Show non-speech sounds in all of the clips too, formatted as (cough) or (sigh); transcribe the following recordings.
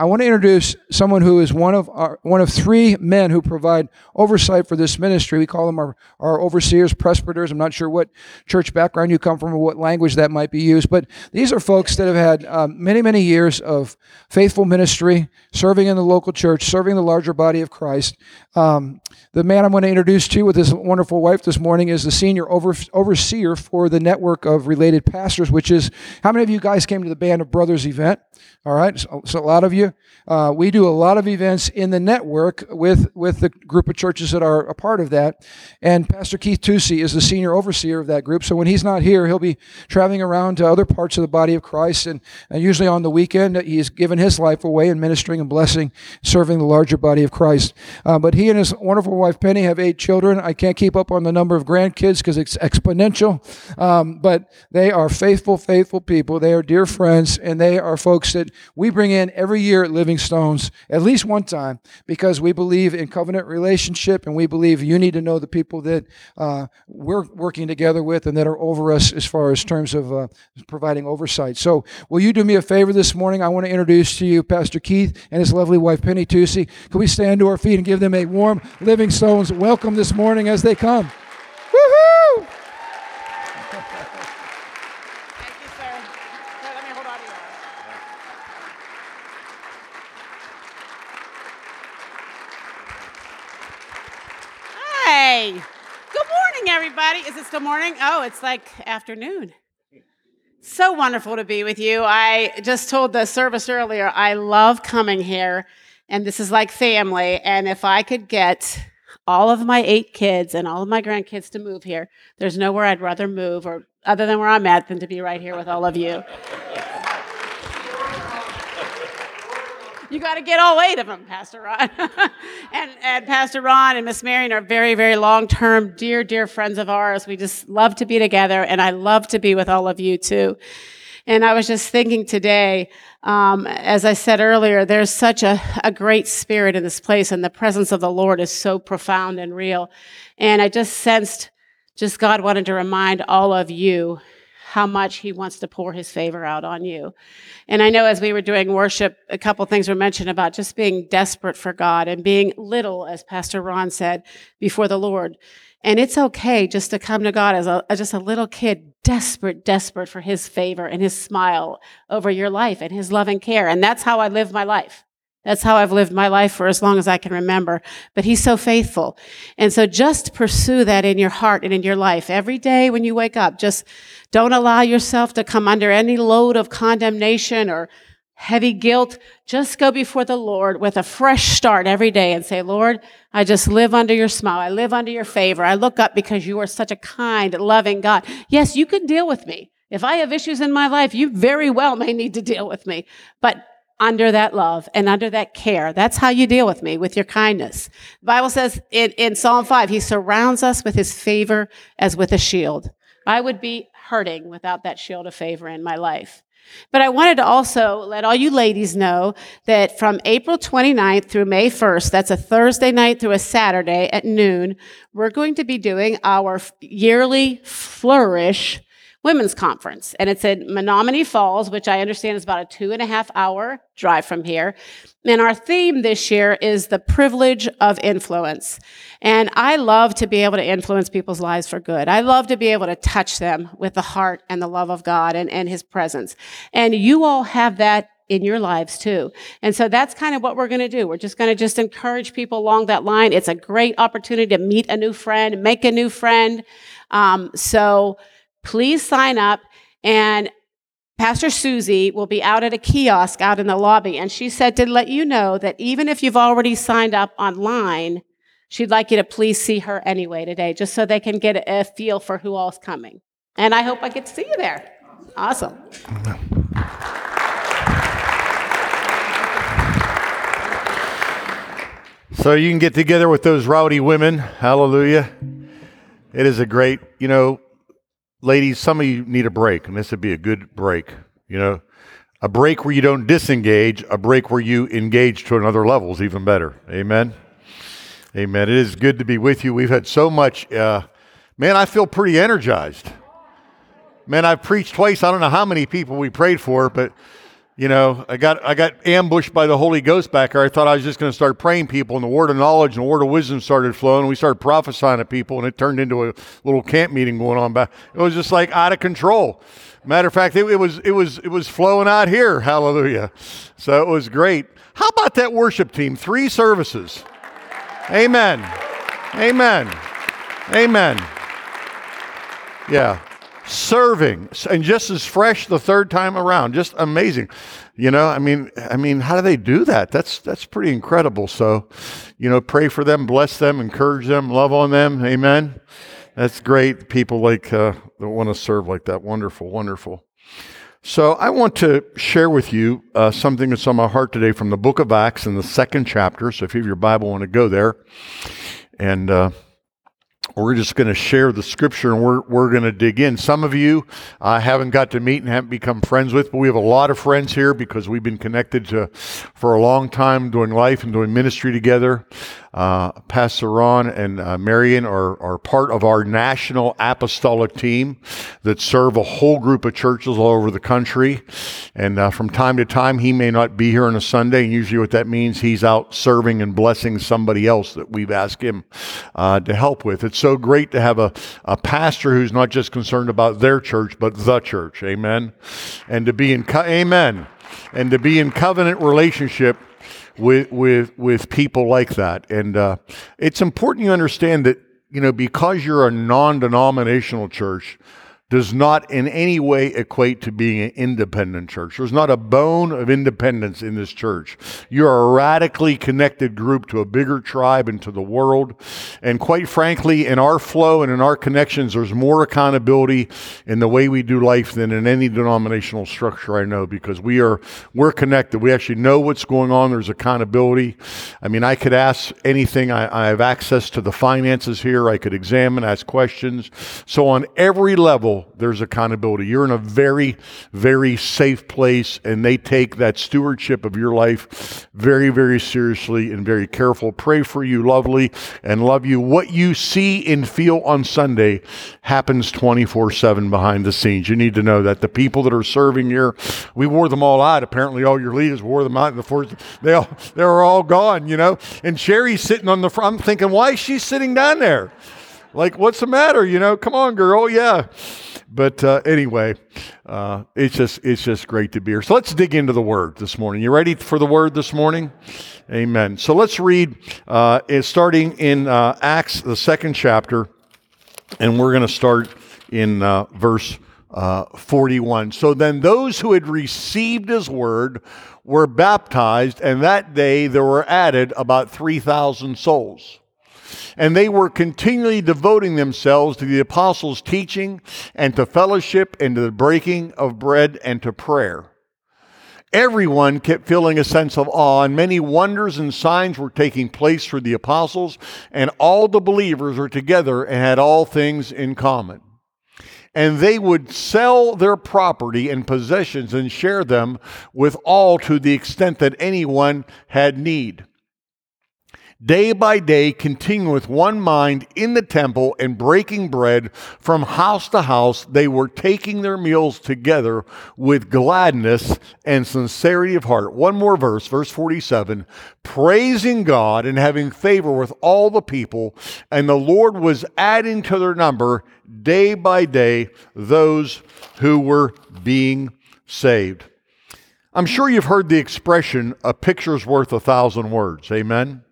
I want to introduce someone who is one of our, one of three men who provide oversight for this ministry. We call them our, our overseers, presbyters. I'm not sure what church background you come from or what language that might be used, but these are folks that have had um, many, many years of faithful ministry, serving in the local church, serving the larger body of Christ. Um, the man I'm going to introduce to you with his wonderful wife this morning is the senior over, overseer for the network of related pastors, which is how many of you guys came to the Band of Brothers event? All right, so, so a lot of you. Uh, we do a lot of events in the network with with the group of churches that are a part of that. And Pastor Keith Tucci is the senior overseer of that group. So when he's not here, he'll be traveling around to other parts of the body of Christ, and, and usually on the weekend he's given his life away in ministering and blessing, serving the larger body of Christ. Uh, but he and his wonderful wife Penny have eight children. I can't keep up on the number of grandkids because it's exponential. Um, but they are faithful, faithful people. They are dear friends, and they are folks that we bring in every year at Living Stones at least one time because we believe in covenant relationship, and we believe you need to know the people that uh, we're working together with and that are over us as far as terms of uh, providing oversight. So, will you do me a favor this morning? I want to introduce to you Pastor Keith and his lovely wife Penny Tucci. Can we stand to our feet and give them a warm Living Stones welcome this morning as they come? Woohoo! Thank you, sir. Here, let me hold on to yours. Hey, good morning, everybody. Is it still morning? Oh, it's like afternoon. So wonderful to be with you. I just told the service earlier, I love coming here, and this is like family. And if I could get all of my eight kids and all of my grandkids to move here, there's nowhere I'd rather move or other than where I'm at than to be right here with all of you. You got to get all eight of them, Pastor Ron. (laughs) and, and Pastor Ron and Miss Marion are very, very long term, dear, dear friends of ours. We just love to be together, and I love to be with all of you too. And I was just thinking today, um, as I said earlier, there's such a, a great spirit in this place, and the presence of the Lord is so profound and real. And I just sensed, just God wanted to remind all of you how much he wants to pour his favor out on you. And I know as we were doing worship, a couple things were mentioned about just being desperate for God and being little, as Pastor Ron said, before the Lord. And it's okay just to come to God as, a, as just a little kid, desperate, desperate for his favor and his smile over your life and his love and care. And that's how I live my life. That's how I've lived my life for as long as I can remember. But he's so faithful. And so just pursue that in your heart and in your life. Every day when you wake up, just don't allow yourself to come under any load of condemnation or heavy guilt. Just go before the Lord with a fresh start every day and say, Lord, I just live under your smile. I live under your favor. I look up because you are such a kind, loving God. Yes, you can deal with me. If I have issues in my life, you very well may need to deal with me. But under that love and under that care. That's how you deal with me, with your kindness. The Bible says in, in Psalm 5, he surrounds us with his favor as with a shield. I would be hurting without that shield of favor in my life. But I wanted to also let all you ladies know that from April 29th through May 1st, that's a Thursday night through a Saturday at noon, we're going to be doing our yearly Flourish women's conference. And it's in Menomonee Falls, which I understand is about a two and a half hour drive from here. And our theme this year is the privilege of influence. And I love to be able to influence people's lives for good. I love to be able to touch them with the heart and the love of God and, and his presence. And you all have that in your lives too. And so that's kind of what we're going to do. We're just going to just encourage people along that line. It's a great opportunity to meet a new friend, make a new friend. Um, so please sign up. And Pastor Susie will be out at a kiosk out in the lobby. And she said to let you know that even if you've already signed up online, she'd like you to please see her anyway today, just so they can get a feel for who all's coming. And I hope I get to see you there. Awesome. So you can get together with those rowdy women. Hallelujah. It is a great, you know, ladies, some of you need a break, and this would be a good break. You know, a break where you don't disengage, a break where you engage to another level is even better. Amen. Amen. It is good to be with you. We've had so much. Uh, man, I feel pretty energized. Man, I've preached twice. I don't know how many people we prayed for, but you know, I got I got ambushed by the Holy Ghost back there. I thought I was just going to start praying people, and the word of knowledge and the word of wisdom started flowing. And we started prophesying to people, and it turned into a little camp meeting going on. Back, it was just like out of control. Matter of fact, it, it was it was it was flowing out here. Hallelujah! So it was great. How about that worship team? Three services. Amen. Amen. Amen. Yeah. Serving and just as fresh the third time around. Just amazing. You know, I mean, I mean, how do they do that? That's that's pretty incredible. So, you know, pray for them, bless them, encourage them, love on them. Amen. That's great. People like uh, that want to serve like that. Wonderful, wonderful. So I want to share with you uh, something that's on my heart today from the book of Acts in the second chapter. So if you have your Bible, want to go there, and uh, we're just going to share the scripture and we're, we're going to dig in. Some of you I uh, haven't got to meet and haven't become friends with, but we have a lot of friends here because we've been connected to, for a long time doing life and doing ministry together. Uh, Pastor Ron and uh, Marion are, are part of our national apostolic team that serve a whole group of churches all over the country. And uh, from time to time, he may not be here on a Sunday. And usually, what that means, he's out serving and blessing somebody else that we've asked him uh, to help with. It's so great to have a, a pastor who's not just concerned about their church, but the church. Amen. And to be in, co- amen. And to be in covenant relationship with with with people like that. And uh, it's important you understand that you know because you're a non-denominational church does not in any way equate to being an independent church. There's not a bone of independence in this church. You're a radically connected group to a bigger tribe and to the world. And quite frankly, in our flow and in our connections, there's more accountability in the way we do life than in any denominational structure I know because we are we're connected. We actually know what's going on. There's accountability. I mean, I could ask anything. I, I have access to the finances here. I could examine, ask questions. So on every level, there's accountability. You're in a very, very safe place, and they take that stewardship of your life very, very seriously and very careful. Pray for you, lovely, and love you. What you see and feel on Sunday happens 24 7 behind the scenes. You need to know that the people that are serving here, we wore them all out. Apparently, all your leaders wore them out in the first, they, all, they were all gone, you know. And Sherry's sitting on the front. I'm thinking, why is she sitting down there? Like, what's the matter? You know, come on, girl. Yeah. But uh, anyway, uh, it's just it's just great to be here. So let's dig into the word this morning. You ready for the word this morning? Amen. So let's read, uh, starting in uh, Acts, the second chapter, and we're going to start in uh, verse uh, 41. So then those who had received his word were baptized, and that day there were added about 3,000 souls. And they were continually devoting themselves to the apostles' teaching and to fellowship and to the breaking of bread and to prayer. Everyone kept feeling a sense of awe, and many wonders and signs were taking place through the apostles, and all the believers were together and had all things in common. And they would sell their property and possessions and share them with all to the extent that anyone had need day by day, continuing with one mind in the temple and breaking bread from house to house. They were taking their meals together with gladness and sincerity of heart. One more verse, verse 47 praising God and having favor with all the people. And the Lord was adding to their number day by day those who were being saved. I'm sure you've heard the expression, a picture's worth a thousand words. Amen.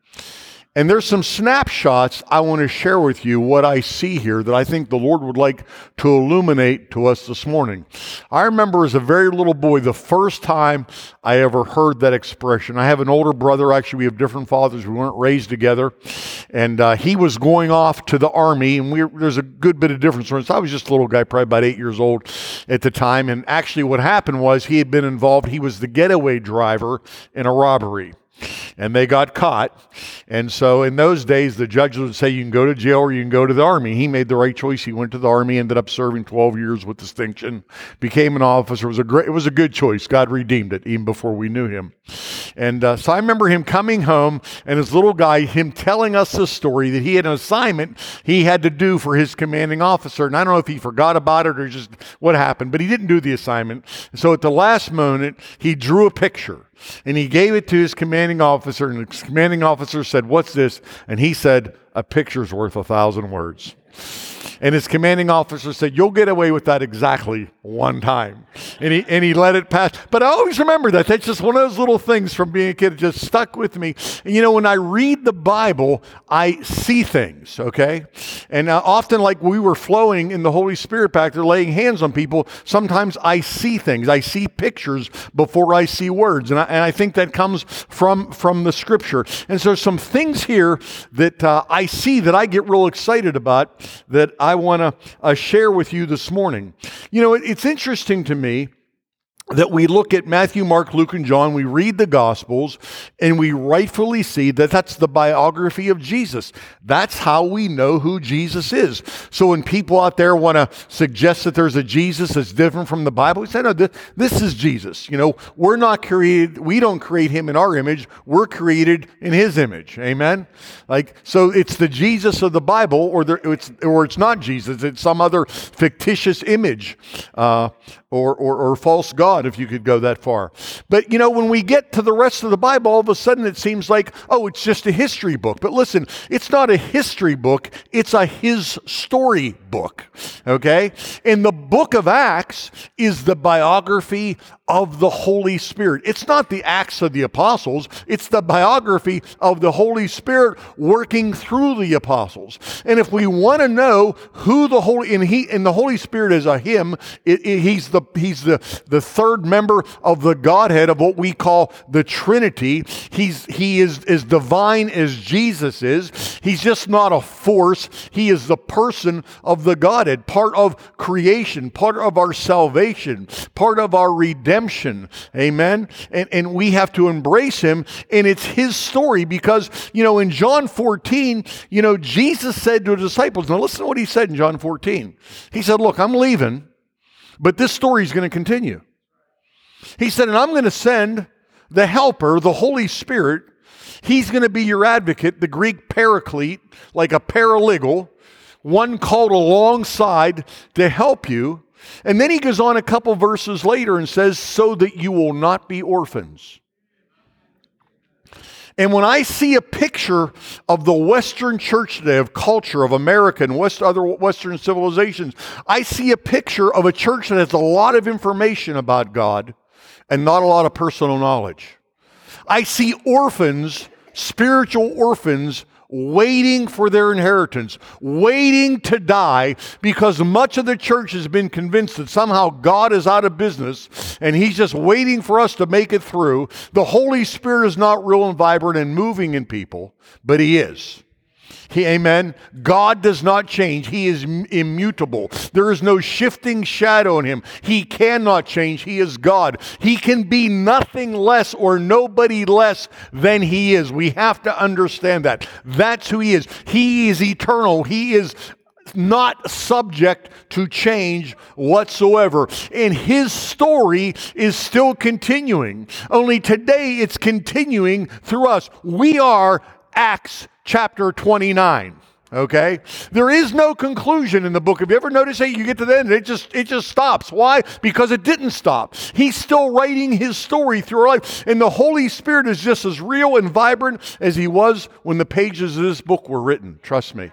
And there's some snapshots I want to share with you what I see here that I think the Lord would like to illuminate to us this morning. I remember as a very little boy the first time I ever heard that expression. I have an older brother, actually, we have different fathers, we weren't raised together. And uh, he was going off to the army, and we, there's a good bit of difference. So I was just a little guy, probably about eight years old at the time. And actually, what happened was he had been involved, he was the getaway driver in a robbery. And they got caught. And so in those days, the judges would say you can go to jail or you can go to the army. He made the right choice. He went to the army, ended up serving 12 years with distinction, became an officer. It was a great, it was a good choice. God redeemed it even before we knew him. And uh, so I remember him coming home and his little guy, him telling us the story that he had an assignment he had to do for his commanding officer. And I don't know if he forgot about it or just what happened, but he didn't do the assignment. So at the last moment, he drew a picture and he gave it to his commanding officer. And the commanding officer said, What's this? And he said, A picture's worth a thousand words. And his commanding officer said, You'll get away with that exactly one time. And he, and he let it pass. But I always remember that. That's just one of those little things from being a kid that just stuck with me. And you know, when I read the Bible, I see things, okay? And uh, often, like we were flowing in the Holy Spirit back there, laying hands on people, sometimes I see things. I see pictures before I see words. And I, and I think that comes from, from the scripture. And so, some things here that uh, I see that I get real excited about that I want to uh, share with you this morning. You know, it, it's interesting to me that we look at Matthew, Mark, Luke, and John, we read the Gospels, and we rightfully see that that's the biography of Jesus. That's how we know who Jesus is. So when people out there want to suggest that there's a Jesus that's different from the Bible, we say, no, this, this is Jesus. You know, we're not created, we don't create him in our image, we're created in his image. Amen? Like, so it's the Jesus of the Bible, or, the, it's, or it's not Jesus, it's some other fictitious image. Uh, or, or, or false God, if you could go that far. But you know, when we get to the rest of the Bible, all of a sudden it seems like, oh, it's just a history book. But listen, it's not a history book, it's a his story book. Okay? And the book of Acts is the biography of the Holy Spirit. It's not the Acts of the Apostles, it's the biography of the Holy Spirit working through the apostles. And if we want to know who the Holy and he and the Holy Spirit is a him, it, it, he's the he's the the third member of the Godhead of what we call the Trinity. He's he is as divine as Jesus is. He's just not a force. He is the person of the Godhead, part of creation, part of our salvation, part of our redemption redemption. Amen. And, and we have to embrace him. And it's his story because, you know, in John 14, you know, Jesus said to the disciples, now listen to what he said in John 14. He said, Look, I'm leaving, but this story is going to continue. He said, and I'm going to send the helper, the Holy Spirit. He's going to be your advocate, the Greek paraclete, like a paralegal, one called alongside to help you. And then he goes on a couple verses later and says, So that you will not be orphans. And when I see a picture of the Western church today, of culture, of America and West, other Western civilizations, I see a picture of a church that has a lot of information about God and not a lot of personal knowledge. I see orphans, spiritual orphans, waiting for their inheritance, waiting to die because much of the church has been convinced that somehow God is out of business and he's just waiting for us to make it through. The Holy Spirit is not real and vibrant and moving in people, but he is. He, amen. God does not change. He is immutable. There is no shifting shadow in him. He cannot change. He is God. He can be nothing less or nobody less than he is. We have to understand that. That's who he is. He is eternal. He is not subject to change whatsoever. And his story is still continuing. Only today it's continuing through us. We are Acts chapter 29. Okay? There is no conclusion in the book. Have you ever noticed that you get to the end, it just it just stops. Why? Because it didn't stop. He's still writing his story through our life. And the Holy Spirit is just as real and vibrant as he was when the pages of this book were written. Trust me.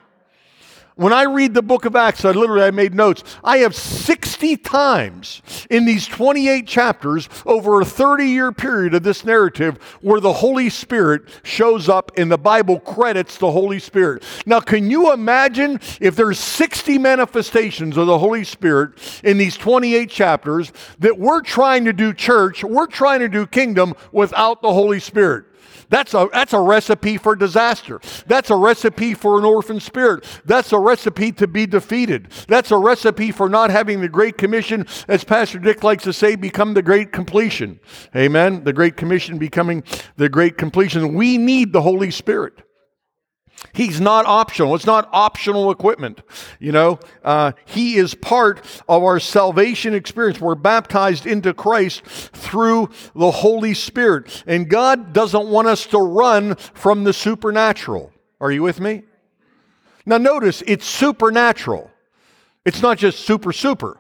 When I read the book of Acts, I literally I made notes. I have 60 times in these 28 chapters over a 30 year period of this narrative where the Holy Spirit shows up and the Bible credits the Holy Spirit. Now, can you imagine if there's 60 manifestations of the Holy Spirit in these 28 chapters that we're trying to do church, we're trying to do kingdom without the Holy Spirit? That's a, that's a recipe for disaster. That's a recipe for an orphan spirit. That's a recipe to be defeated. That's a recipe for not having the Great Commission, as Pastor Dick likes to say, become the Great Completion. Amen. The Great Commission becoming the Great Completion. We need the Holy Spirit. He's not optional. It's not optional equipment. You know, uh, He is part of our salvation experience. We're baptized into Christ through the Holy Spirit. And God doesn't want us to run from the supernatural. Are you with me? Now, notice it's supernatural, it's not just super, super.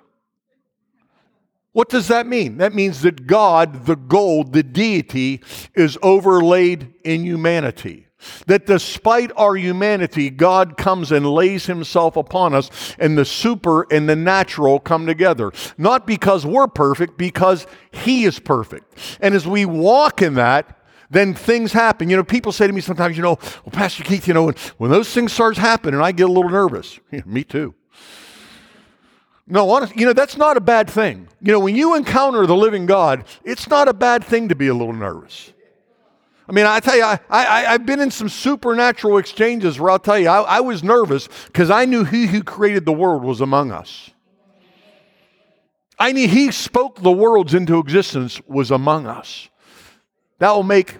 What does that mean? That means that God, the gold, the deity, is overlaid in humanity. That despite our humanity, God comes and lays himself upon us, and the super and the natural come together. Not because we're perfect, because he is perfect. And as we walk in that, then things happen. You know, people say to me sometimes, you know, well, Pastor Keith, you know, when, when those things start happening, I get a little nervous. (laughs) Yeah, me too. No, honestly, you know, that's not a bad thing. You know, when you encounter the living God, it's not a bad thing to be a little nervous. I mean, I tell you, I, I, I've been in some supernatural exchanges where I'll tell you, I, I was nervous because I knew he who created the world was among us. I knew he spoke the worlds into existence was among us. That will make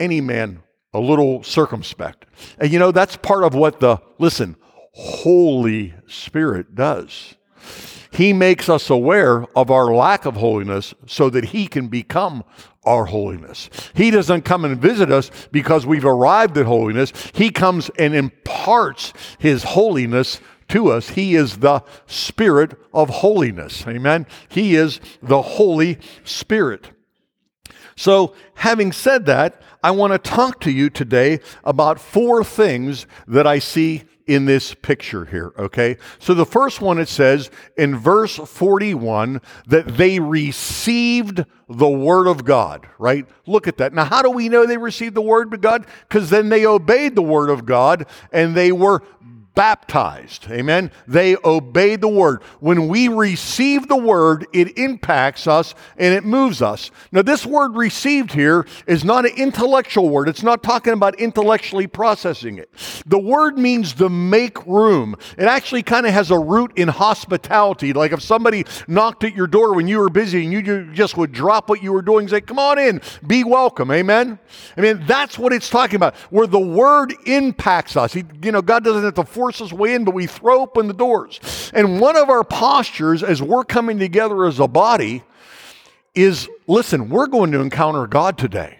any man a little circumspect. And you know, that's part of what the, listen, Holy Spirit does. He makes us aware of our lack of holiness so that He can become our holiness. He doesn't come and visit us because we've arrived at holiness. He comes and imparts His holiness to us. He is the Spirit of holiness. Amen. He is the Holy Spirit. So, having said that, I want to talk to you today about four things that I see in this picture here, okay? So the first one it says in verse 41 that they received the word of God, right? Look at that. Now, how do we know they received the word of God? Because then they obeyed the word of God and they were baptized. Amen. They obeyed the word. When we receive the word, it impacts us and it moves us. Now, this word received here is not an intellectual word. It's not talking about intellectually processing it. The word means to make room. It actually kind of has a root in hospitality. Like if somebody knocked at your door when you were busy and you just would drop what you were doing and say, Come on in, be welcome. Amen. I mean, that's what it's talking about, where the word impacts us. You know, God doesn't have to force force us way in, but we throw open the doors. And one of our postures as we're coming together as a body is listen, we're going to encounter God today.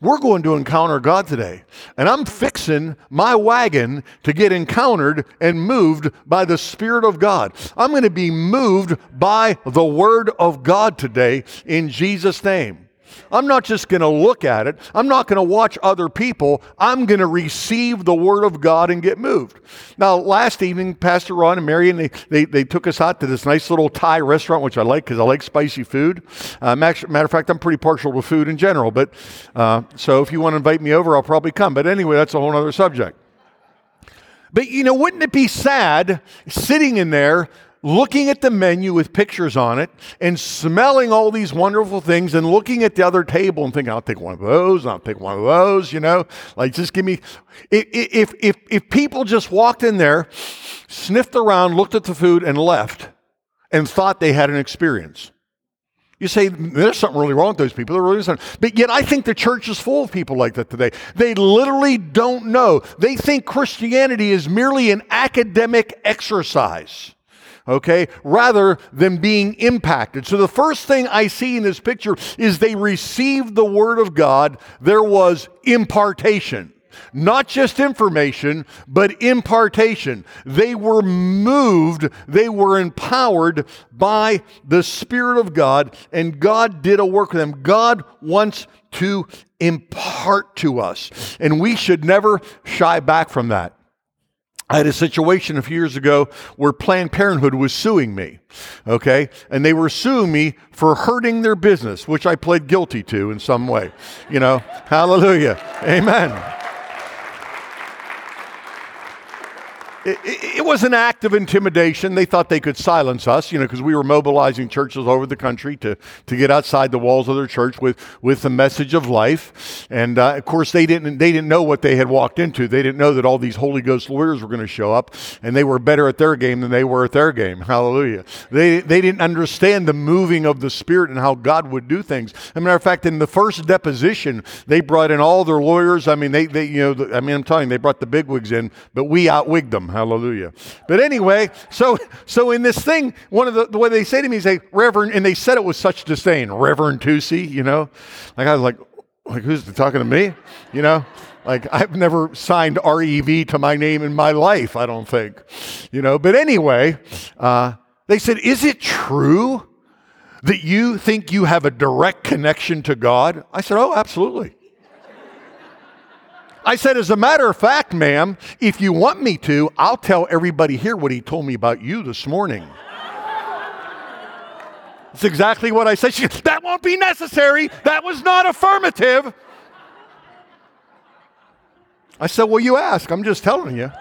We're going to encounter God today. And I'm fixing my wagon to get encountered and moved by the Spirit of God. I'm going to be moved by the Word of God today in Jesus' name. I'm not just going to look at it. I'm not going to watch other people. I'm going to receive the Word of God and get moved. Now, last evening, Pastor Ron and Marion, they, they, they took us out to this nice little Thai restaurant, which I like because I like spicy food. Uh, matter of fact, I'm pretty partial to food in general. But uh, so if you want to invite me over, I'll probably come. But anyway, that's a whole other subject. But you know, wouldn't it be sad sitting in there looking at the menu with pictures on it and smelling all these wonderful things and looking at the other table and thinking, I'll take one of those, I'll take one of those, you know, like just give me. If, if, if people just walked in there, sniffed around, looked at the food, and left and thought they had an experience. You say, there's something really wrong with those people. There really isn't. But yet, I think the church is full of people like that today. They literally don't know. They think Christianity is merely an academic exercise okay, rather than being impacted. So the first thing I see in this picture is they received the word of God. There was impartation. Not just information, but impartation. They were moved, they were empowered by the Spirit of God, and God did a work with them. God wants to impart to us, and we should never shy back from that. I had a situation a few years ago where Planned Parenthood was suing me, okay? And they were suing me for hurting their business, which I pled guilty to in some way. You know, hallelujah. Amen. It, it, was an act of intimidation. They thought they could silence us, you know, because we were mobilizing churches all over the country to, to get outside the walls of their church with, with the message of life. And uh, of course, they didn't, they didn't know what they had walked into. They didn't know that all these Holy Ghost lawyers were going to show up, and they were better at their game than they were at their game. (laughs) Hallelujah. They, they didn't understand the moving of the Spirit and how God would do things. As a matter of fact, in the first deposition, they brought in all their lawyers. I mean, they, they you know, I mean, I'm telling you, they brought the bigwigs in, but we outwigged them. Hallelujah. But anyway, so so in this thing, one of the, the way they say to me, say, Reverend, and they said it with such disdain, Reverend Tucci, you know? Like I was like, like who's talking to me? You know? Like I've never signed REV to my name in my life, I don't think. You know, but anyway, uh, they said, Is it true that you think you have a direct connection to God? I said, Oh, absolutely. I said, as a matter of fact, ma'am, if you want me to, I'll tell everybody here what he told me about you this morning. That's exactly what I said. She, that won't be necessary. That was not affirmative. I said, Well, you ask. I'm just telling you.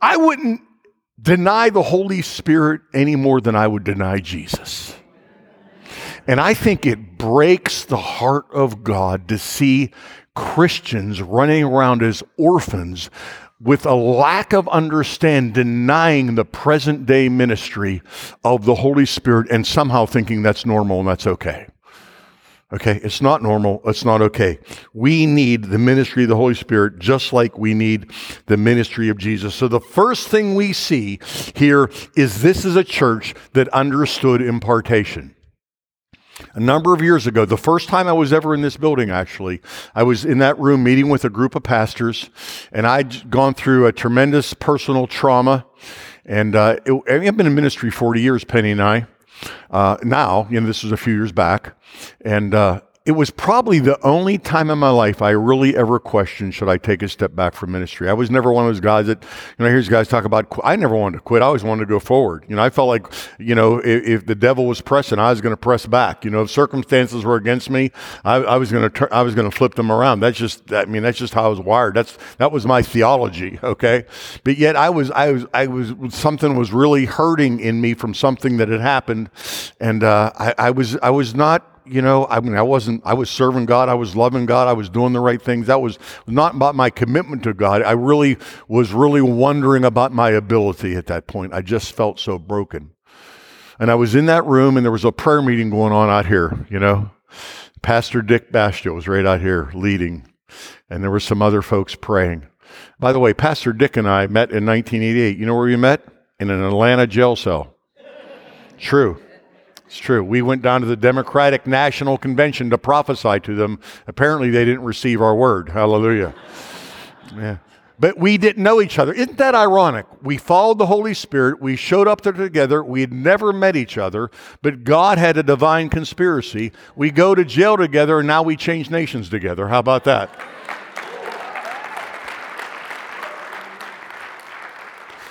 I wouldn't deny the Holy Spirit any more than I would deny Jesus. And I think it breaks the heart of God to see Christians running around as orphans with a lack of understanding, denying the present day ministry of the Holy Spirit and somehow thinking that's normal and that's okay. Okay, it's not normal. It's not okay. We need the ministry of the Holy Spirit just like we need the ministry of Jesus. So the first thing we see here is this is a church that understood impartation. A number of years ago, the first time I was ever in this building, actually, I was in that room meeting with a group of pastors, and I'd gone through a tremendous personal trauma. And uh, it, I've been in ministry 40 years, Penny and I. Uh, now, you know, this was a few years back. And uh, it was probably the only time in my life I really ever questioned should I take a step back from ministry. I was never one of those guys that, you know, hear guys talk about, I never wanted to quit. I always wanted to go forward. You know, I felt like, you know, if, if the devil was pressing, I was going to press back. You know, if circumstances were against me, I, I was going to, I was going to flip them around. That's just, I mean, that's just how I was wired. That's, that was my theology. Okay. But yet I was, I was, I was, something was really hurting in me from something that had happened. And, uh, I, I was, I was not, you know, I mean, I wasn't, I was serving God, I was loving God, I was doing the right things. That was not about my commitment to God. I really was really wondering about my ability at that point. I just felt so broken. And I was in that room and there was a prayer meeting going on out here, you know. Pastor Dick Bastio was right out here leading, and there were some other folks praying. By the way, Pastor Dick and I met in 1988. You know where we met? In an Atlanta jail cell. True. It's true. We went down to the Democratic National Convention to prophesy to them. Apparently, they didn't receive our word. Hallelujah. Yeah. But we didn't know each other. Isn't that ironic? We followed the Holy Spirit. We showed up there together. We had never met each other, but God had a divine conspiracy. We go to jail together, and now we change nations together. How about that?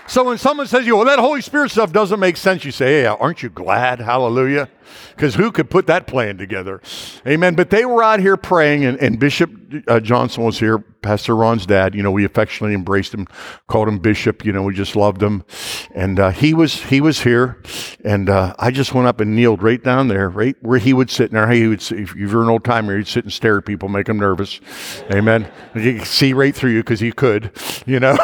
So when someone says you, well, that Holy Spirit stuff doesn't make sense, you say, yeah, aren't you glad? Hallelujah. Because who could put that plan together? Amen. But they were out here praying, and, and Bishop uh, Johnson was here, Pastor Ron's dad. You know, we affectionately embraced him, called him Bishop. You know, we just loved him, and uh, he was he was here, and uh, I just went up and kneeled right down there, right where he would sit. There, he would, if you're an old timer, he'd sit and stare at people, make them nervous. Amen. He could see right through you because he could, you know.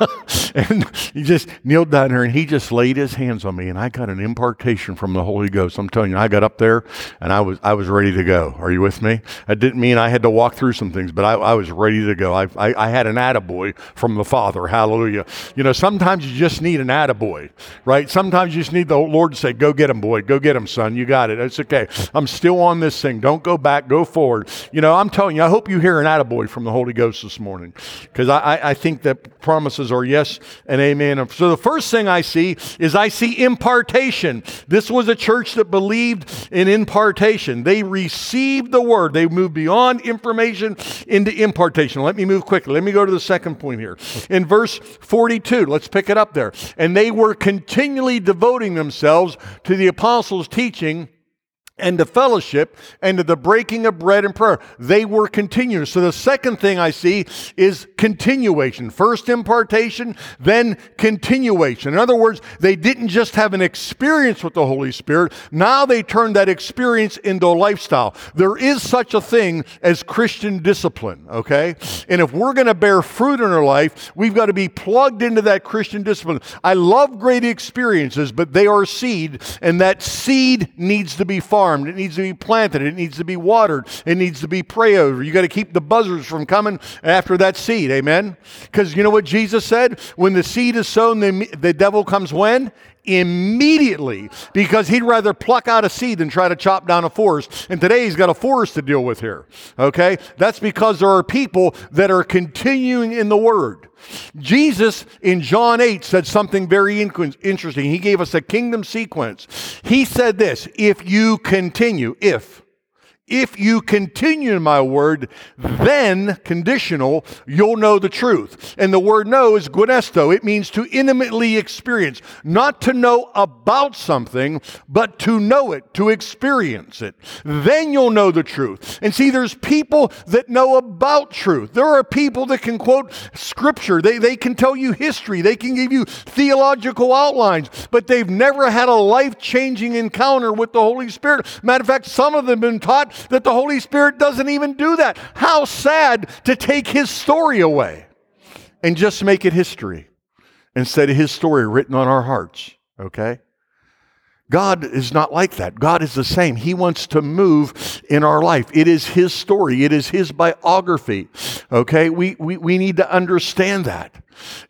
(laughs) and he just kneeled down there, and he just laid his hands on me, and I got an impartation from the Holy Ghost. I'm telling you, I got up there, and I was I was ready to go. Are you with me? That didn't mean I had to walk through some things, but I, I was ready to go. I, I, I had an attaboy from the Father. Hallelujah. You know, sometimes you just need an attaboy, right? Sometimes you just need the Lord to say, go get him, boy. Go get him, son. You got it. It's okay. I'm still on this thing. Don't go back. Go forward. You know, I'm telling you, I hope you hear an attaboy from the Holy Ghost this morning because I, I think that promises are yes and amen. So the first thing I see is I see impartation. This was a church that believed in impartation. They received the word. They moved beyond information into impartation. Let me move quickly. Let me go to the second point here. In verse 42, let's pick it up there. And they were continually devoting themselves to the apostles' teaching and to fellowship and to the breaking of bread and prayer. They were continuous. So the second thing I see is continuation. First impartation, then continuation. In other words, they didn't just have an experience with the Holy Spirit. Now they turned that experience into a lifestyle. There is such a thing as Christian discipline, okay? And if we're going to bear fruit in our life, we've got to be plugged into that Christian discipline. I love great experiences, but they are seed, and that seed needs to be farmed farmed. It needs to be planted. It needs to be watered. It needs to be prayed over. You got to keep the buzzards from coming after that seed. Amen. Because you know what Jesus said? When the seed is sown, the, the devil comes when? Immediately because he'd rather pluck out a seed than try to chop down a forest. And today he's got a forest to deal with here. Okay? That's because there are people that are continuing in the word. Jesus in John 8 said something very interesting. He gave us a kingdom sequence. He said this if you continue, if, if you continue in my word, then, conditional, you'll know the truth. And the word know is ginosko. It means to intimately experience, not to know about something, but to know it, to experience it. Then you'll know the truth. And see, there's people that know about truth. There are people that can quote scripture. They, they can tell you history. They can give you theological outlines, but they've never had a life changing encounter with the Holy Spirit. Matter of fact, some of them have been taught that the Holy Spirit doesn't even do that. How sad to take his story away and just make it history instead of his story written on our hearts, okay? God is not like that. God is the same. He wants to move in our life. It is His story, it is His biography. Okay? We, we, we need to understand that.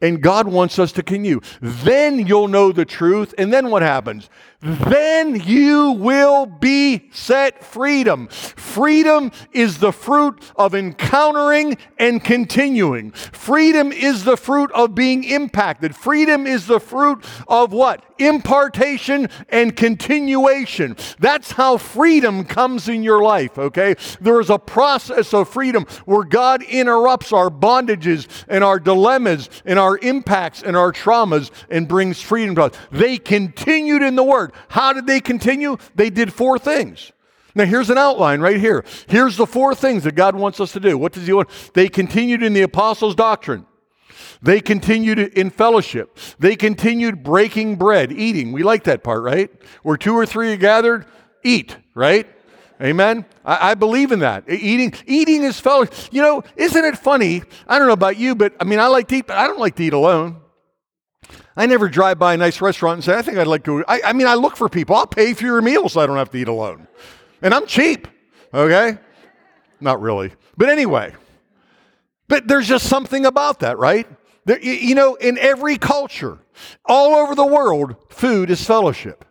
And God wants us to continue. Then you'll know the truth. And then what happens? then you will be set freedom. Freedom is the fruit of encountering and continuing. Freedom is the fruit of being impacted. Freedom is the fruit of what? Impartation and continuation. That's how freedom comes in your life, okay? There is a process of freedom where God interrupts our bondages and our dilemmas and our impacts and our traumas and brings freedom to us. They continued in the Word. How did they continue? They did four things. Now, here's an outline right here. Here's the four things that God wants us to do. What does He want? They continued in the apostles' doctrine. They continued in fellowship. They continued breaking bread, eating. We like that part, right? Where two or three are gathered, eat, right? Amen. I, I, believe in that. Eating, eating is fellowship. You know, isn't it funny? I don't know about you, but I mean, I like to eat, but I don't like to eat alone. I never drive by a nice restaurant and say, I think I'd like to. I, I mean, I look for people. I'll pay for your meal so I don't have to eat alone. And I'm cheap, okay? Not really. But anyway, but there's just something about that, right? There, you know, in every culture, all over the world, food is fellowship.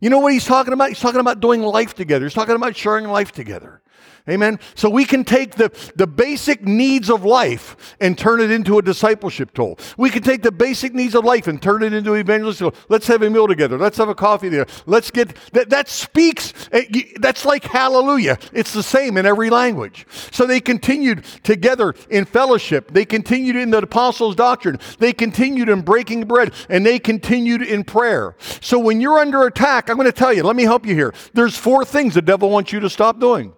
You know what he's talking about? He's talking about doing life together. He's talking about sharing life together. Amen. So we can take the, the basic needs of life and turn it into a discipleship tool. We can take the basic needs of life and turn it into evangelistic. Let's have a meal together. Let's have a coffee there. Let's get that, that speaks. Eh, that's like hallelujah. It's the same in every language. So they continued together in fellowship. They continued in the apostles' doctrine. They continued in breaking bread and they continued in prayer. So when you're under attack, I'm going to tell you, let me help you here. There's four things the devil wants you to stop doing.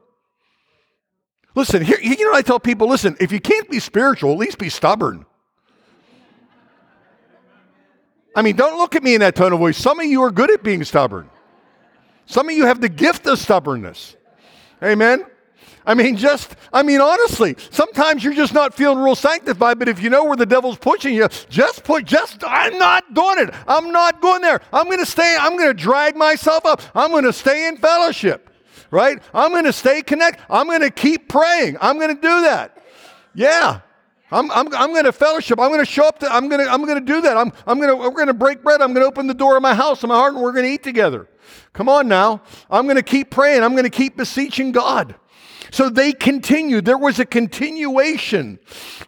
Listen, here, you know, what I tell people, listen, if you can't be spiritual, at least be stubborn. I mean, don't look at me in that tone of voice. Some of you are good at being stubborn. Some of you have the gift of stubbornness. Amen. I mean, just, I mean, honestly, sometimes you're just not feeling real sanctified, but if you know where the devil's pushing you, just put, just, I'm not doing it. I'm not going there. I'm going to stay, I'm going to drag myself up. I'm going to stay in fellowship right? I'm going to stay connected. I'm going to keep praying. I'm going to do that. Yeah. I'm, I'm, I'm going to fellowship. I'm going to show up. To, I'm going to, I'm going to do that. I'm, I'm going to, we're going to break bread. I'm going to open the door of my house and my heart and we're going to eat together. Come on now. I'm going to keep praying. I'm going to keep beseeching God. So they continued. There was a continuation.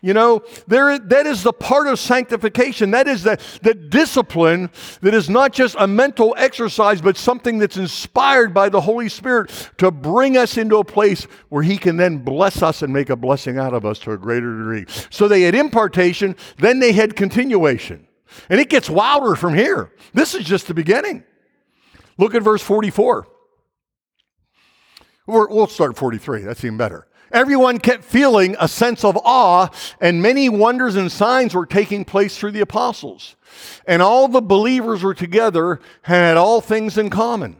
You know, there, that is the part of sanctification. That is the, the discipline that is not just a mental exercise, but something that's inspired by the Holy Spirit to bring us into a place where He can then bless us and make a blessing out of us to a greater degree. So they had impartation, then they had continuation. And it gets wilder from here. This is just the beginning. Look at verse 44. We're, we'll start 43. That's even better. Everyone kept feeling a sense of awe, and many wonders and signs were taking place through the apostles. And all the believers were together and had all things in common.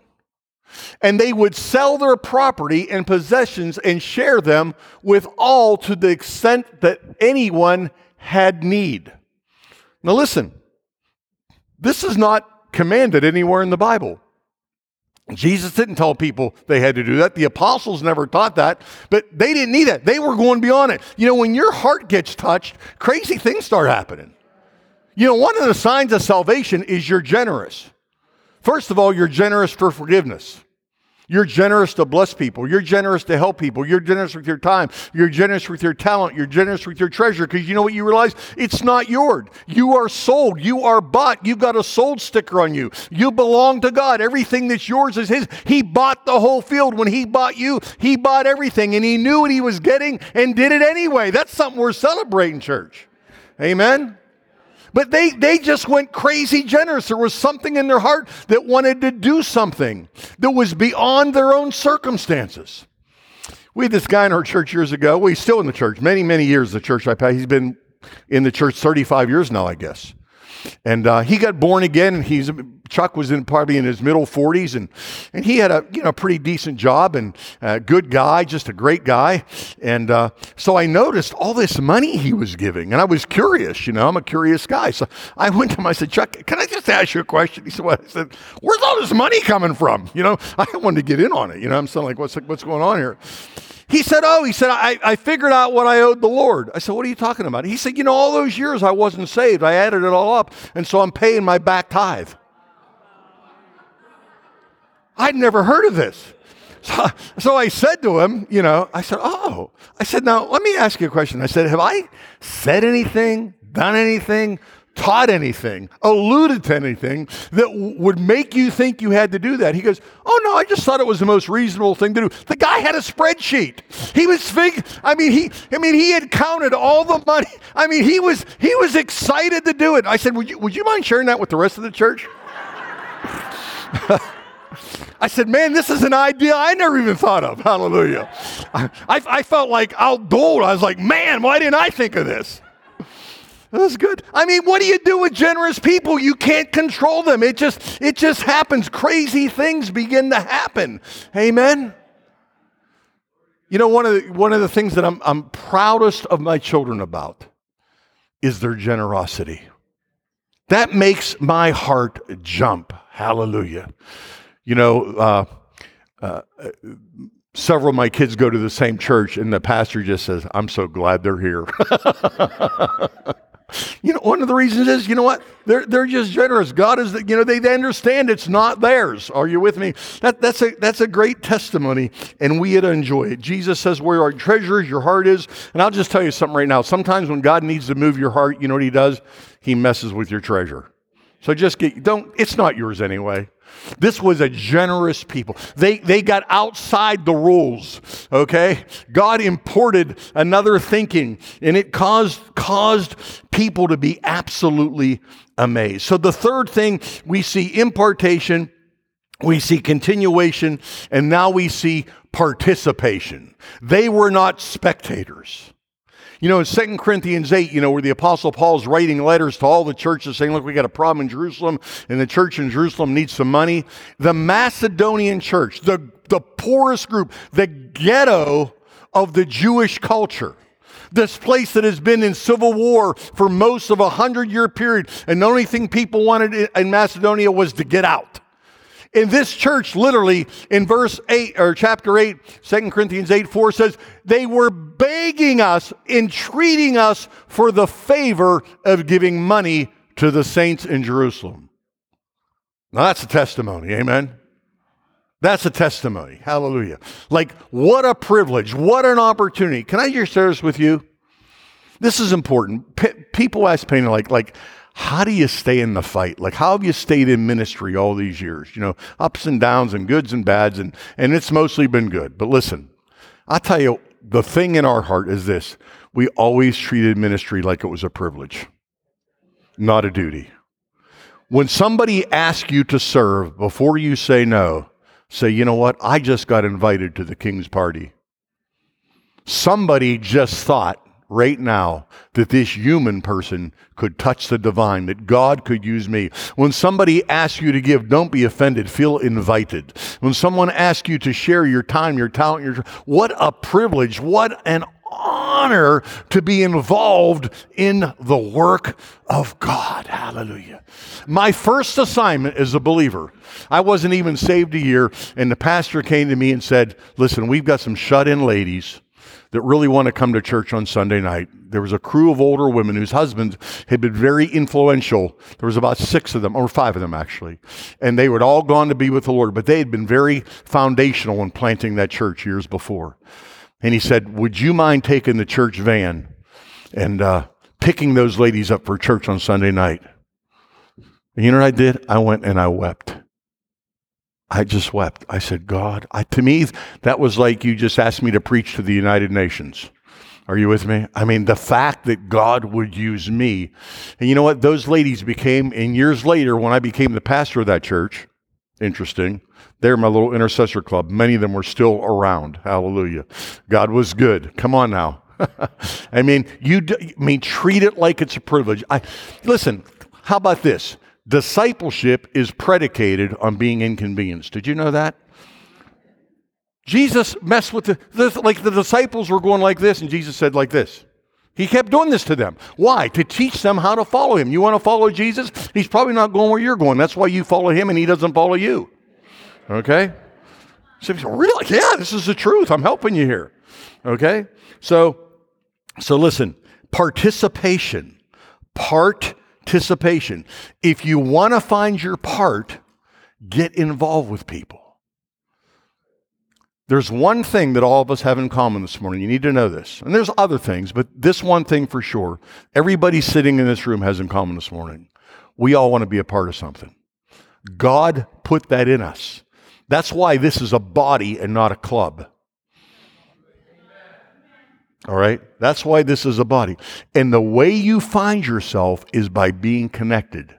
And they would sell their property and possessions and share them with all to the extent that anyone had need. Now, listen, this is not commanded anywhere in the Bible. Jesus didn't tell people they had to do that. The apostles never taught that, but they didn't need it. They were going beyond it. You know, when your heart gets touched, crazy things start happening. You know, one of the signs of salvation is you're generous. First of all, you're generous for forgiveness. You're generous to bless people. You're generous to help people. You're generous with your time. You're generous with your talent. You're generous with your treasure because you know what you realize? It's not yours. You are sold. You are bought. You've got a sold sticker on you. You belong to God. Everything that's yours is His. He bought the whole field. When He bought you, He bought everything and He knew what He was getting and did it anyway. That's something we're celebrating, church. Amen. But they, they just went crazy generous. There was something in their heart that wanted to do something that was beyond their own circumstances. We had this guy in our church years ago. Well, he's still in the church, many, many years, the church I passed. He's been in the church 35 years now, I guess. And uh, he got born again, and he's Chuck was in probably in his middle 40s, and and he had a you know pretty decent job and a good guy, just a great guy. And uh, so I noticed all this money he was giving, and I was curious. You know, I'm a curious guy, so I went to him. I said, Chuck, can I just ask you a question? He said, What? I said, Where's all this money coming from? You know, (laughs) I wanted to get in on it. You know, I'm saying like, what's what's going on here? He said, Oh, he said, I, I figured out what I owed the Lord. I said, What are you talking about? He said, You know, all those years I wasn't saved. I added it all up, and so I'm paying my back tithe. I'd never heard of this. So, so, I said to him, you know, I said, Oh, I said, Now let me ask you a question. I said, Have I said anything, done anything taught anything, alluded to anything that w- would make you think you had to do that. He goes, Oh no, I just thought it was the most reasonable thing to do. The guy had a spreadsheet. He was fig I mean, he I mean he had counted all the money. I mean, he was he was excited to do it. I said, Would you would you mind sharing that with the rest of the church? (laughs) I said, man, this is an idea I never even thought of. Hallelujah. I, I, I felt like outdold. I was like, man, why didn't I think of this? That's good. I mean, what do you do with generous people? You can't control them. It just it just happens. Crazy things begin to happen. Amen. You know, one of the, one of the things that I'm, I'm proudest of my children about is their generosity. That makes my heart jump. Hallelujah. You know, uh, uh, several of my kids go to the same church, and the pastor just says, I'm so glad they're here. (laughs) You know, one of the reasons is, you know what? They're, they're just generous. God is, that you know, they, they understand it's not theirs. Are you with me? That, that's, a, that's a great testimony, and we ought to enjoy it. Jesus says, where our is, your heart is. And I'll just tell you something right now. Sometimes when God needs to move your heart, you know what he does? He messes with your treasure. So just get, don't, it's not yours anyway. This was a generous people. They, they got outside the rules, okay? God imported another thinking, and it caused, caused people to be absolutely amazed. So the third thing, we see impartation, we see continuation, and now we see participation. They were not spectators. You know, in 2 Corinthians 8, you know, where the Apostle Paul is writing letters to all the churches saying, look, we got a problem in Jerusalem, and the church in Jerusalem needs some money. The Macedonian church, the, the poorest group, the ghetto of the Jewish culture, this place that has been in civil war for most of a hundred year period, and the only thing people wanted in Macedonia was to get out. In this church, literally in verse 8 or chapter 8, 2 Corinthians 8 4 says, they were begging us, entreating us for the favor of giving money to the saints in Jerusalem. Now that's a testimony, amen. That's a testimony. Hallelujah. Like, what a privilege. What an opportunity. Can I just share this with you? This is important. P- people ask Payne, like, like, how do you stay in the fight? Like, how have you stayed in ministry all these years? You know, ups and downs and goods and bads, and, and it's mostly been good. But listen, I'll tell you, the thing in our heart is this we always treated ministry like it was a privilege, not a duty. When somebody asks you to serve, before you say no, say, you know what? I just got invited to the king's party. Somebody just thought right now that this human person could touch the divine, that God could use me. When somebody asks you to give, don't be offended, feel invited. When someone asks you to share your time, your talent, your what a privilege, what an honor to be involved in the work of God. Hallelujah. My first assignment as a believer, I wasn't even saved a year, and the pastor came to me and said, Listen, we've got some shut in ladies that really want to come to church on Sunday night. There was a crew of older women whose husbands had been very influential. There was about six of them, or five of them actually, and they had all gone to be with the Lord, but they had been very foundational in planting that church years before. And he said, Would you mind taking the church van and uh, picking those ladies up for church on Sunday night? And you know what I did? I went and I wept. I just wept. I said, God, I, to me, that was like you just asked me to preach to the United Nations. Are you with me? I mean, the fact that God would use me. And you know what? Those ladies became, and years later, when I became the pastor of that church, interesting, they're my little intercessor club. Many of them were still around. Hallelujah. God was good. Come on now. (laughs) I mean, you I mean treat it like it's a privilege. I listen, how about this? Discipleship is predicated on being inconvenienced. Did you know that? Jesus messed with the, the, like the disciples were going like this, and Jesus said like this. He kept doing this to them. Why? To teach them how to follow him. You want to follow Jesus? He's probably not going where you're going. That's why you follow him and he doesn't follow you. Okay? So really? Yeah, this is the truth. I'm helping you here. Okay? So so listen, participation. Participation. If you want to find your part, get involved with people. There's one thing that all of us have in common this morning. You need to know this. And there's other things, but this one thing for sure, everybody sitting in this room has in common this morning. We all want to be a part of something. God put that in us. That's why this is a body and not a club. All right? That's why this is a body. And the way you find yourself is by being connected.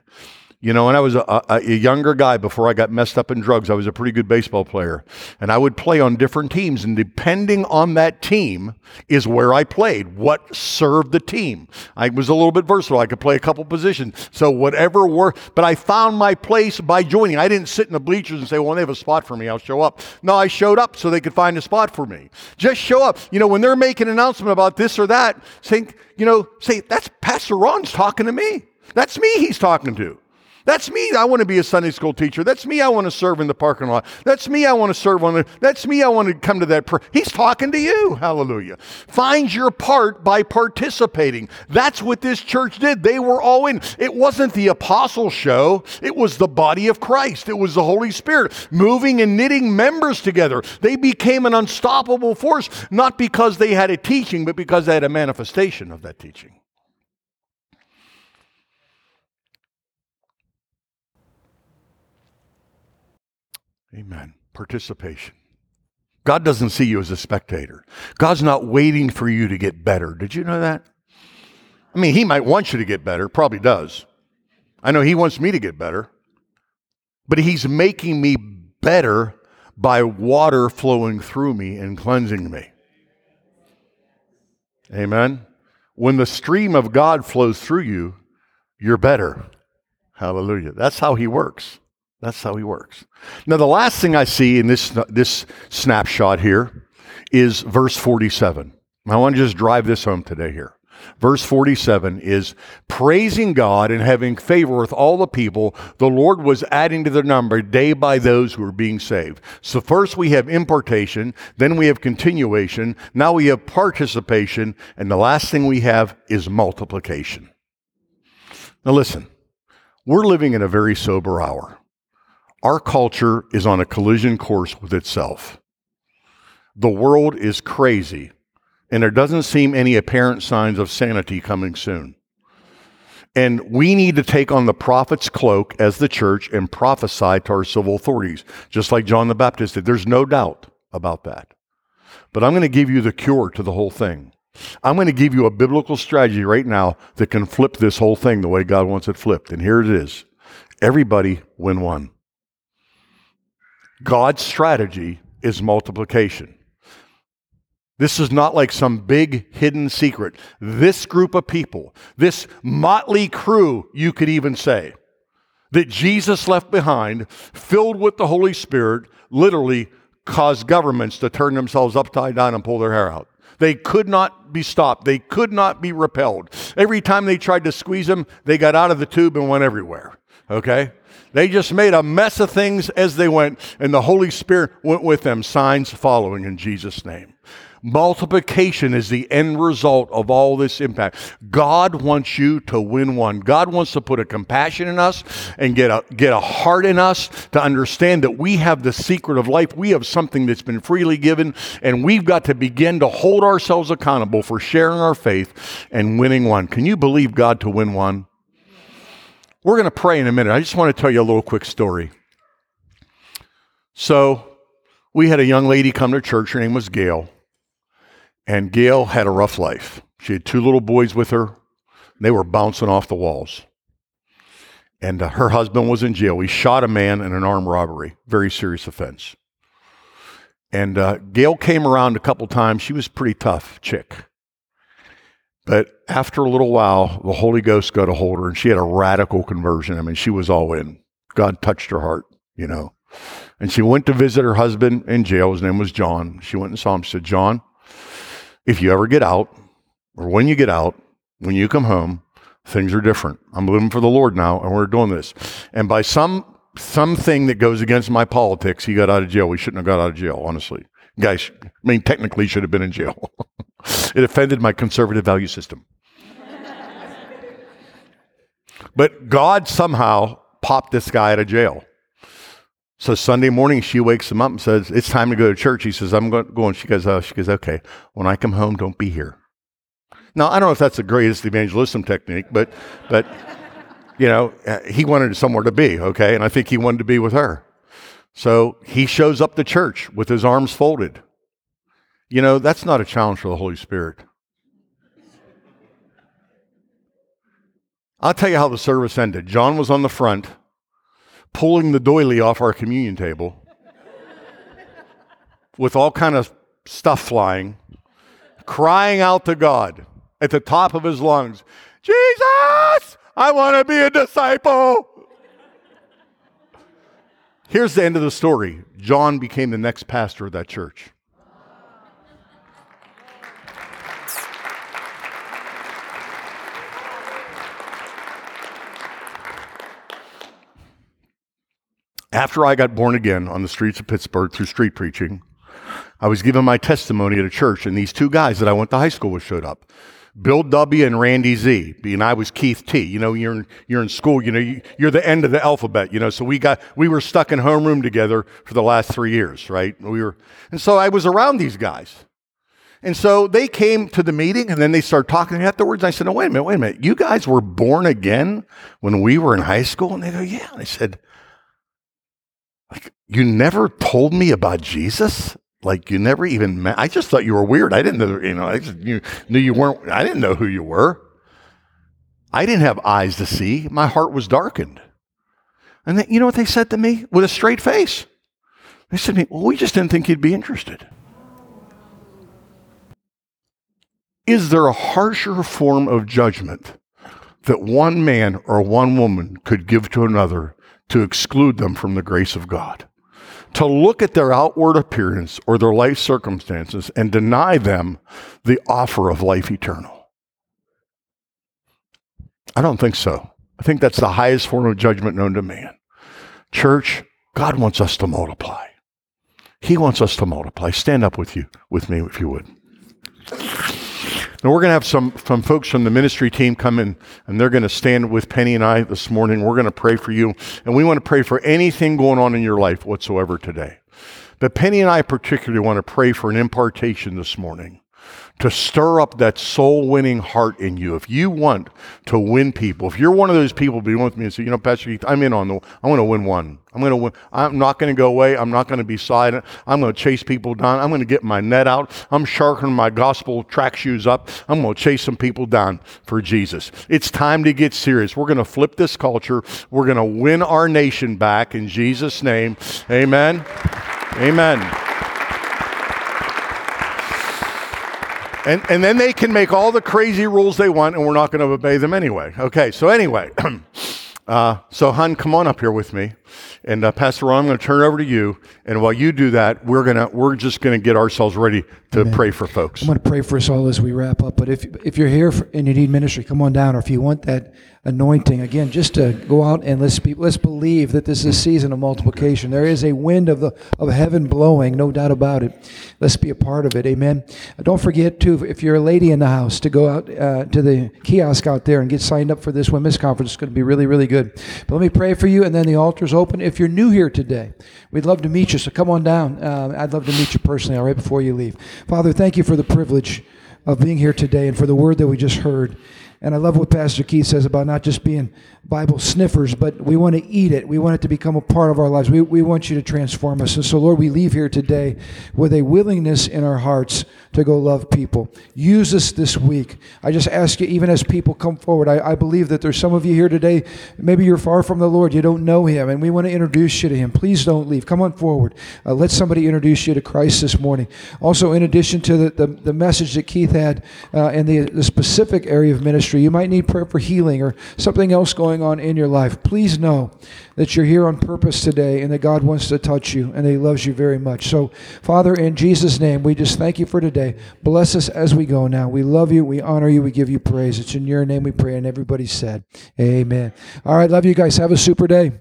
You know, when I was a, a, younger guy before I got messed up in drugs, I was a pretty good baseball player. And I would play on different teams. And depending on that team is where I played, what served the team. I was a little bit versatile. I could play a couple positions. So whatever worked. But I found my place by joining. I didn't sit in the bleachers and say, well, they have a spot for me. I'll show up. No, I showed up so they could find a spot for me. Just show up. You know, when they're making an announcement about this or that, saying, you know, say, that's Pastor Ron's talking to me. That's me he's talking to. That's me. I want to be a Sunday school teacher. That's me. I want to serve in the parking lot. That's me. I want to serve on the. That's me. I want to come to that. He's talking to you. Hallelujah. Find your part by participating. That's what this church did. They were all in. It wasn't the apostle show. It was the body of Christ. It was the Holy Spirit moving and knitting members together. They became an unstoppable force, not because they had a teaching, but because they had a manifestation of that teaching. Amen. Participation. God doesn't see you as a spectator. God's not waiting for you to get better. Did you know that? I mean, He might want you to get better, probably does. I know He wants me to get better, but He's making me better by water flowing through me and cleansing me. Amen. When the stream of God flows through you, you're better. Hallelujah. That's how He works. That's how he works. Now, the last thing I see in this, this snapshot here is verse 47. I want to just drive this home today here. Verse 47 is praising God and having favor with all the people. The Lord was adding to their number day by those who were being saved. So, first we have impartation, then we have continuation, now we have participation, and the last thing we have is multiplication. Now, listen, we're living in a very sober hour. Our culture is on a collision course with itself. The world is crazy, and there doesn't seem any apparent signs of sanity coming soon. And we need to take on the prophet's cloak as the church and prophesy to our civil authorities, just like John the Baptist did. There's no doubt about that. But I'm going to give you the cure to the whole thing. I'm going to give you a biblical strategy right now that can flip this whole thing the way God wants it flipped. And here it is everybody win one. God's strategy is multiplication. This is not like some big hidden secret. This group of people, this motley crew, you could even say, that Jesus left behind, filled with the Holy Spirit, literally caused governments to turn themselves upside down and pull their hair out. They could not be stopped. They could not be repelled. Every time they tried to squeeze them, they got out of the tube and went everywhere. Okay? They just made a mess of things as they went, and the Holy Spirit went with them, signs following in Jesus' name. Multiplication is the end result of all this impact. God wants you to win one. God wants to put a compassion in us and get a, get a heart in us to understand that we have the secret of life. We have something that's been freely given, and we've got to begin to hold ourselves accountable for sharing our faith and winning one. Can you believe God to win one? We're going to pray in a minute. I just want to tell you a little quick story. So, we had a young lady come to church. Her name was Gail. And Gail had a rough life. She had two little boys with her. They were bouncing off the walls. And uh, her husband was in jail. He shot a man in an armed robbery, very serious offense. And uh, Gail came around a couple times. She was a pretty tough chick. But after a little while, the Holy Ghost got a hold of her and she had a radical conversion. I mean, she was all in. God touched her heart, you know. And she went to visit her husband in jail. His name was John. She went and saw him. She said, John, if you ever get out, or when you get out, when you come home, things are different. I'm living for the Lord now, and we're doing this. And by some something that goes against my politics, he got out of jail. We shouldn't have got out of jail, honestly. Guys, I mean, technically, should have been in jail. (laughs) it offended my conservative value system. but God somehow popped this guy out of jail. So Sunday morning, she wakes him up and says, "It's time to go to church." He says, "I'm going." She goes, "Oh." She goes, "Okay. When I come home, don't be here." Now I don't know if that's the greatest evangelism technique, but but you know he wanted somewhere to be, okay, and I think he wanted to be with her. So he shows up to church with his arms folded. You know that's not a challenge for the Holy Spirit. I'll tell you how the service ended. John was on the front pulling the doily off our communion table with all kind of stuff flying, crying out to God at the top of his lungs, Jesus, I want to be a disciple. Here's the end of the story. John became the next pastor of that church. After I got born again on the streets of Pittsburgh through street preaching, I was given my testimony at a church, and these two guys that I went to high school with showed up. Bill W. and Randy Z. And I was Keith T. You know, you're in, you're in school, you know, you, are the end of the alphabet, you know, so we got, we were stuck in homeroom together for the last three years, right? We were, and so I was around these guys. And so they came to the meeting and then they started talking afterwards. I said, oh, wait a minute, wait a minute. You guys were born again when we were in high school? And they go, yeah. And I said, like, you never told me about Jesus? Like, you never even met? I just thought you were weird. I didn't know, you know, I just knew, knew you weren't, I didn't know who you were. I didn't have eyes to see. My heart was darkened. And they, you know what they said to me with a straight face? They said to me, Well, we just didn't think you'd be interested. Is there a harsher form of judgment that one man or one woman could give to another to exclude them from the grace of God. To look at their outward appearance or their life circumstances and deny them the offer of life eternal. I don't think so. I think that's the highest form of judgment known to man. Church, God wants us to multiply. He wants us to multiply. Stand up with you, with me, if you would. Now we're going to have some, some folks from the ministry team come in and they're going to stand with Penny and I this morning. We're going to pray for you. And we want to pray for anything going on in your life whatsoever today. But Penny and I particularly want to pray for an impartation this morning to stir up that soul winning heart in you. If you want to win people, if you're one of those people be with me and say, you know, Pastor Keith, I'm in on the, I want to win one. I'm going to win. I'm not going to go away. I'm not going to be silent. I'm going to chase people down. I'm going to get my net out. I'm sharpening my gospel track shoes up. I'm going to chase some people down for Jesus. It's time to get serious. We're going to flip this culture. We're going to win our nation back in Jesus' name. Amen. Amen. And, and then they can make all the crazy rules they want, and we're not going to obey them anyway. Okay, so anyway, (clears throat) uh, so Hun, come on up here with me, and uh, Pastor Ron, I'm going to turn it over to you. And while you do that, we're gonna we're just going to get ourselves ready to Amen. pray for folks. I'm going to pray for us all as we wrap up. But if if you're here for, and you need ministry, come on down. Or if you want that anointing again, just to go out and let's be, let's believe that this is a season of multiplication. There is a wind of the of heaven blowing, no doubt about it. Let's be a part of it. Amen. Don't forget to if you're a lady in the house to go out uh, to the kiosk out there and get signed up for this women's conference. It's going to be really really good. But let me pray for you, and then the altar's open. If you're new here today, we'd love to meet you. So come on down. Uh, I'd love to meet you personally. All right before you leave, Father, thank you for the privilege of being here today and for the word that we just heard. And I love what Pastor Keith says about not just being Bible sniffers, but we want to eat it. We want it to become a part of our lives. We, we want you to transform us. And so, Lord, we leave here today with a willingness in our hearts to go love people. Use us this week. I just ask you, even as people come forward, I, I believe that there's some of you here today, maybe you're far from the Lord, you don't know Him, and we want to introduce you to Him. Please don't leave. Come on forward. Uh, let somebody introduce you to Christ this morning. Also, in addition to the, the, the message that Keith had uh, in the, the specific area of ministry, you might need prayer for healing or something else going on in your life. Please know that you're here on purpose today and that God wants to touch you and that He loves you very much. So, Father, in Jesus' name, we just thank you for today. Bless us as we go now. We love you. We honor you. We give you praise. It's in your name we pray. And everybody said, Amen. All right. Love you guys. Have a super day.